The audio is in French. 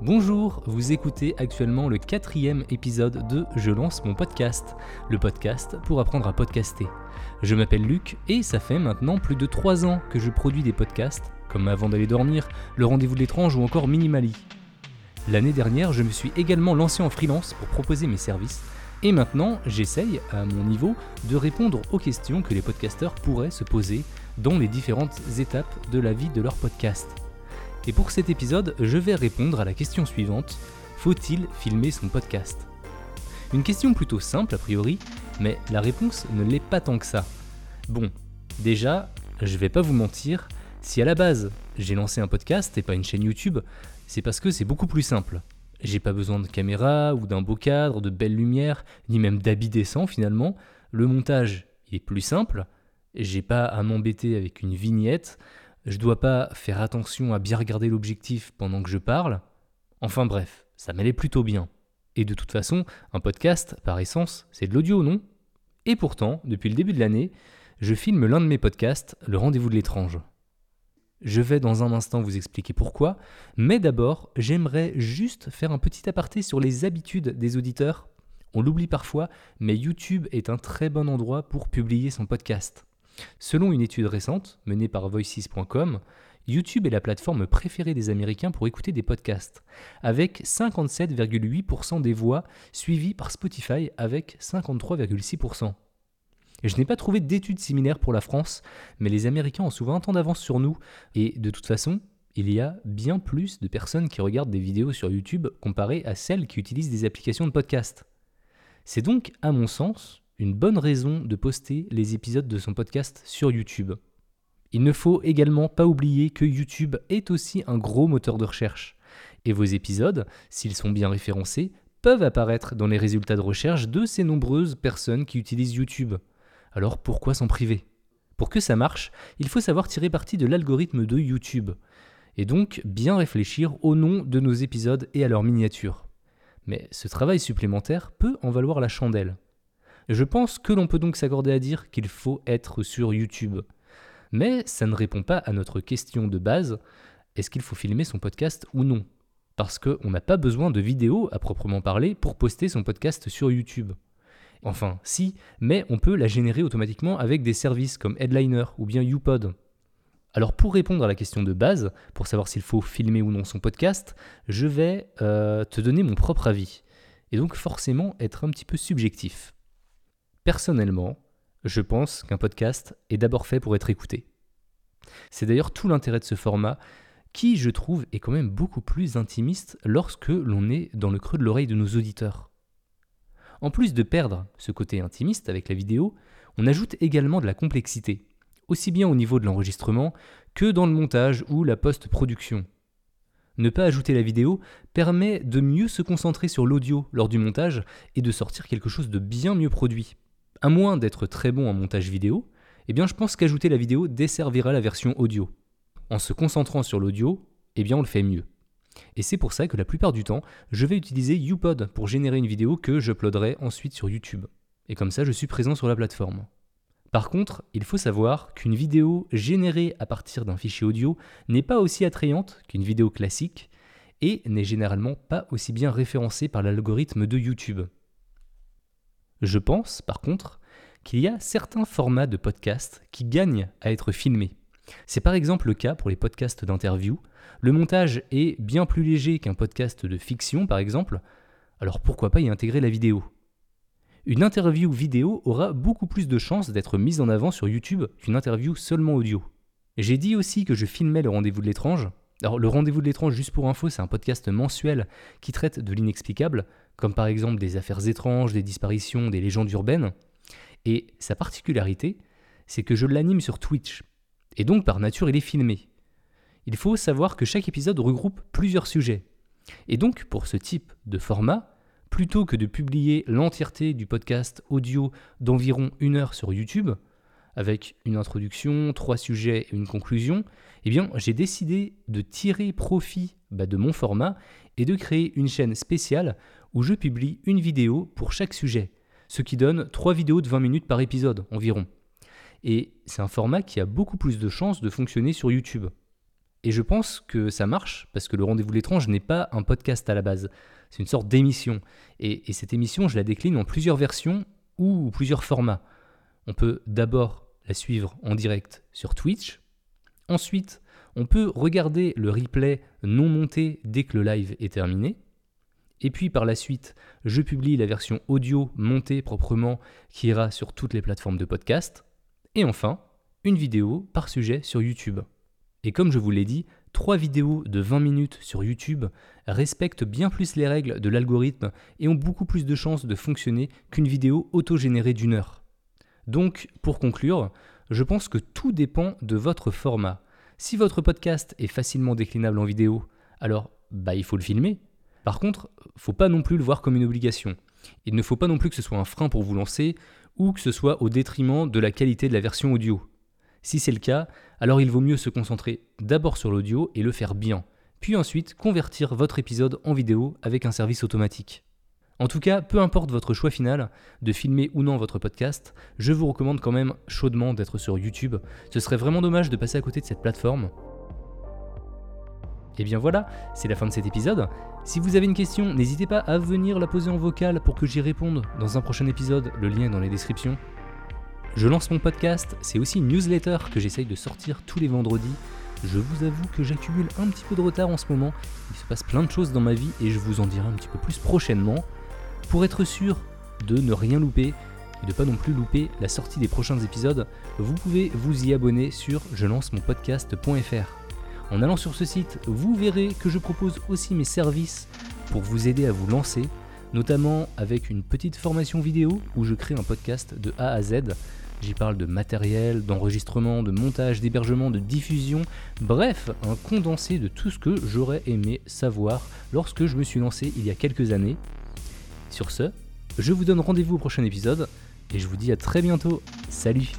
Bonjour, vous écoutez actuellement le quatrième épisode de Je lance mon podcast, le podcast pour apprendre à podcaster. Je m'appelle Luc et ça fait maintenant plus de 3 ans que je produis des podcasts, comme Avant d'aller dormir, Le rendez-vous de l'étrange ou encore Minimali. L'année dernière, je me suis également lancé en freelance pour proposer mes services et maintenant, j'essaye, à mon niveau, de répondre aux questions que les podcasteurs pourraient se poser dans les différentes étapes de la vie de leur podcast. Et pour cet épisode, je vais répondre à la question suivante faut-il filmer son podcast? Une question plutôt simple a priori, mais la réponse ne l'est pas tant que ça. Bon, déjà, je vais pas vous mentir, si à la base j'ai lancé un podcast et pas une chaîne YouTube, c'est parce que c'est beaucoup plus simple. J'ai pas besoin de caméra ou d'un beau cadre, de belles lumières, ni même d'habits décents finalement. Le montage, est plus simple. J'ai pas à m'embêter avec une vignette. Je dois pas faire attention à bien regarder l'objectif pendant que je parle. Enfin bref, ça m'allait plutôt bien. Et de toute façon, un podcast, par essence, c'est de l'audio, non? Et pourtant, depuis le début de l'année, je filme l'un de mes podcasts, Le rendez-vous de l'étrange. Je vais dans un instant vous expliquer pourquoi, mais d'abord, j'aimerais juste faire un petit aparté sur les habitudes des auditeurs. On l'oublie parfois, mais YouTube est un très bon endroit pour publier son podcast. Selon une étude récente menée par voices.com, YouTube est la plateforme préférée des Américains pour écouter des podcasts, avec 57,8% des voix, suivies par Spotify avec 53,6%. je n'ai pas trouvé d'études similaires pour la France, mais les Américains ont souvent un temps d'avance sur nous, et de toute façon, il y a bien plus de personnes qui regardent des vidéos sur YouTube comparées à celles qui utilisent des applications de podcast. C'est donc, à mon sens, une bonne raison de poster les épisodes de son podcast sur YouTube. Il ne faut également pas oublier que YouTube est aussi un gros moteur de recherche. Et vos épisodes, s'ils sont bien référencés, peuvent apparaître dans les résultats de recherche de ces nombreuses personnes qui utilisent YouTube. Alors pourquoi s'en priver? Pour que ça marche, il faut savoir tirer parti de l'algorithme de YouTube. Et donc bien réfléchir au nom de nos épisodes et à leur miniature. Mais ce travail supplémentaire peut en valoir la chandelle. Je pense que l'on peut donc s'accorder à dire qu'il faut être sur YouTube. Mais ça ne répond pas à notre question de base, est-ce qu'il faut filmer son podcast ou non? Parce qu'on n'a pas besoin de vidéo à proprement parler pour poster son podcast sur YouTube. Enfin, si, mais on peut la générer automatiquement avec des services comme Headliner ou bien YouPod. Alors pour répondre à la question de base, pour savoir s'il faut filmer ou non son podcast, je vais euh, te donner mon propre avis. Et donc forcément être un petit peu subjectif. Personnellement, je pense qu'un podcast est d'abord fait pour être écouté. C'est d'ailleurs tout l'intérêt de ce format qui, je trouve, est quand même beaucoup plus intimiste lorsque l'on est dans le creux de l'oreille de nos auditeurs. En plus de perdre ce côté intimiste avec la vidéo, on ajoute également de la complexité, aussi bien au niveau de l'enregistrement que dans le montage ou la post-production. Ne pas ajouter la vidéo permet de mieux se concentrer sur l'audio lors du montage et de sortir quelque chose de bien mieux produit à moins d'être très bon en montage vidéo, eh bien je pense qu'ajouter la vidéo desservira la version audio. En se concentrant sur l'audio, eh bien on le fait mieux. Et c'est pour ça que la plupart du temps, je vais utiliser YouPod pour générer une vidéo que j'uploaderai ensuite sur YouTube. Et comme ça, je suis présent sur la plateforme. Par contre, il faut savoir qu'une vidéo générée à partir d'un fichier audio n'est pas aussi attrayante qu'une vidéo classique et n'est généralement pas aussi bien référencée par l'algorithme de YouTube. Je pense, par contre, qu'il y a certains formats de podcasts qui gagnent à être filmés. C'est par exemple le cas pour les podcasts d'interview. Le montage est bien plus léger qu'un podcast de fiction, par exemple, alors pourquoi pas y intégrer la vidéo? Une interview vidéo aura beaucoup plus de chances d'être mise en avant sur YouTube qu'une interview seulement audio. J'ai dit aussi que je filmais le rendez-vous de l'étrange. Alors le rendez-vous de l'étrange, juste pour info, c'est un podcast mensuel qui traite de l'inexplicable, comme par exemple des affaires étranges, des disparitions, des légendes urbaines. Et sa particularité, c'est que je l'anime sur Twitch. Et donc par nature, il est filmé. Il faut savoir que chaque épisode regroupe plusieurs sujets. Et donc pour ce type de format, plutôt que de publier l'entièreté du podcast audio d'environ une heure sur YouTube, avec une introduction, trois sujets et une conclusion, eh bien j'ai décidé de tirer profit bah, de mon format et de créer une chaîne spéciale où je publie une vidéo pour chaque sujet, ce qui donne 3 vidéos de 20 minutes par épisode environ. Et c'est un format qui a beaucoup plus de chances de fonctionner sur YouTube. Et je pense que ça marche parce que le rendez-vous de l'étrange n'est pas un podcast à la base. C'est une sorte d'émission. Et, cette émission, je la décline en plusieurs versions ou plusieurs formats. On peut d'abord la suivre en direct sur Twitch. Ensuite, on peut regarder le replay non monté dès que le live est terminé. Et puis par la suite, je publie la version audio montée proprement qui ira sur toutes les plateformes de podcast. Et enfin, une vidéo par sujet sur YouTube. Et comme je vous l'ai dit, trois vidéos de 20 minutes sur YouTube respectent bien plus les règles de l'algorithme et ont beaucoup plus de chances de fonctionner qu'une vidéo auto-générée d'une heure. Donc, pour conclure, je pense que tout dépend de votre format. Si votre podcast est facilement déclinable en vidéo, alors bah, il faut le filmer. Par contre, faut pas non plus le voir comme une obligation. Il ne faut pas non plus que ce soit un frein pour vous lancer ou que ce soit au détriment de la qualité de la version audio. Si c'est le cas, alors il vaut mieux se concentrer d'abord sur l'audio et le faire bien, puis ensuite convertir votre épisode en vidéo avec un service automatique. En tout cas, peu importe votre choix final, de filmer ou non votre podcast, je vous recommande quand même chaudement d'être sur YouTube. Ce serait vraiment dommage de passer à côté de cette plateforme. Et bien voilà, c'est la fin de cet épisode. Si vous avez une question, n'hésitez pas à venir la poser en vocal pour que j'y réponde dans un prochain épisode, le lien est dans les descriptions. Je lance mon podcast, c'est aussi une newsletter que j'essaye de sortir tous les vendredis. Je vous avoue que j'accumule un petit peu de retard en ce moment. Il se passe plein de choses dans ma vie et je vous en dirai un petit peu plus prochainement. Pour être sûr de ne rien louper et de pas non plus louper la sortie des prochains épisodes, vous pouvez vous y abonner sur je lance mon podcast.fr. En allant sur ce site, vous verrez que je propose aussi mes services pour vous aider à vous lancer, notamment avec une petite formation vidéo où je crée un podcast de A à Z J'y parle de matériel, d'enregistrement, de montage, d'hébergement, de diffusion, bref, un condensé de tout ce que j'aurais aimé savoir lorsque je me suis lancé il y a quelques années. Sur ce, je vous donne rendez-vous au prochain épisode et je vous dis à très bientôt. Salut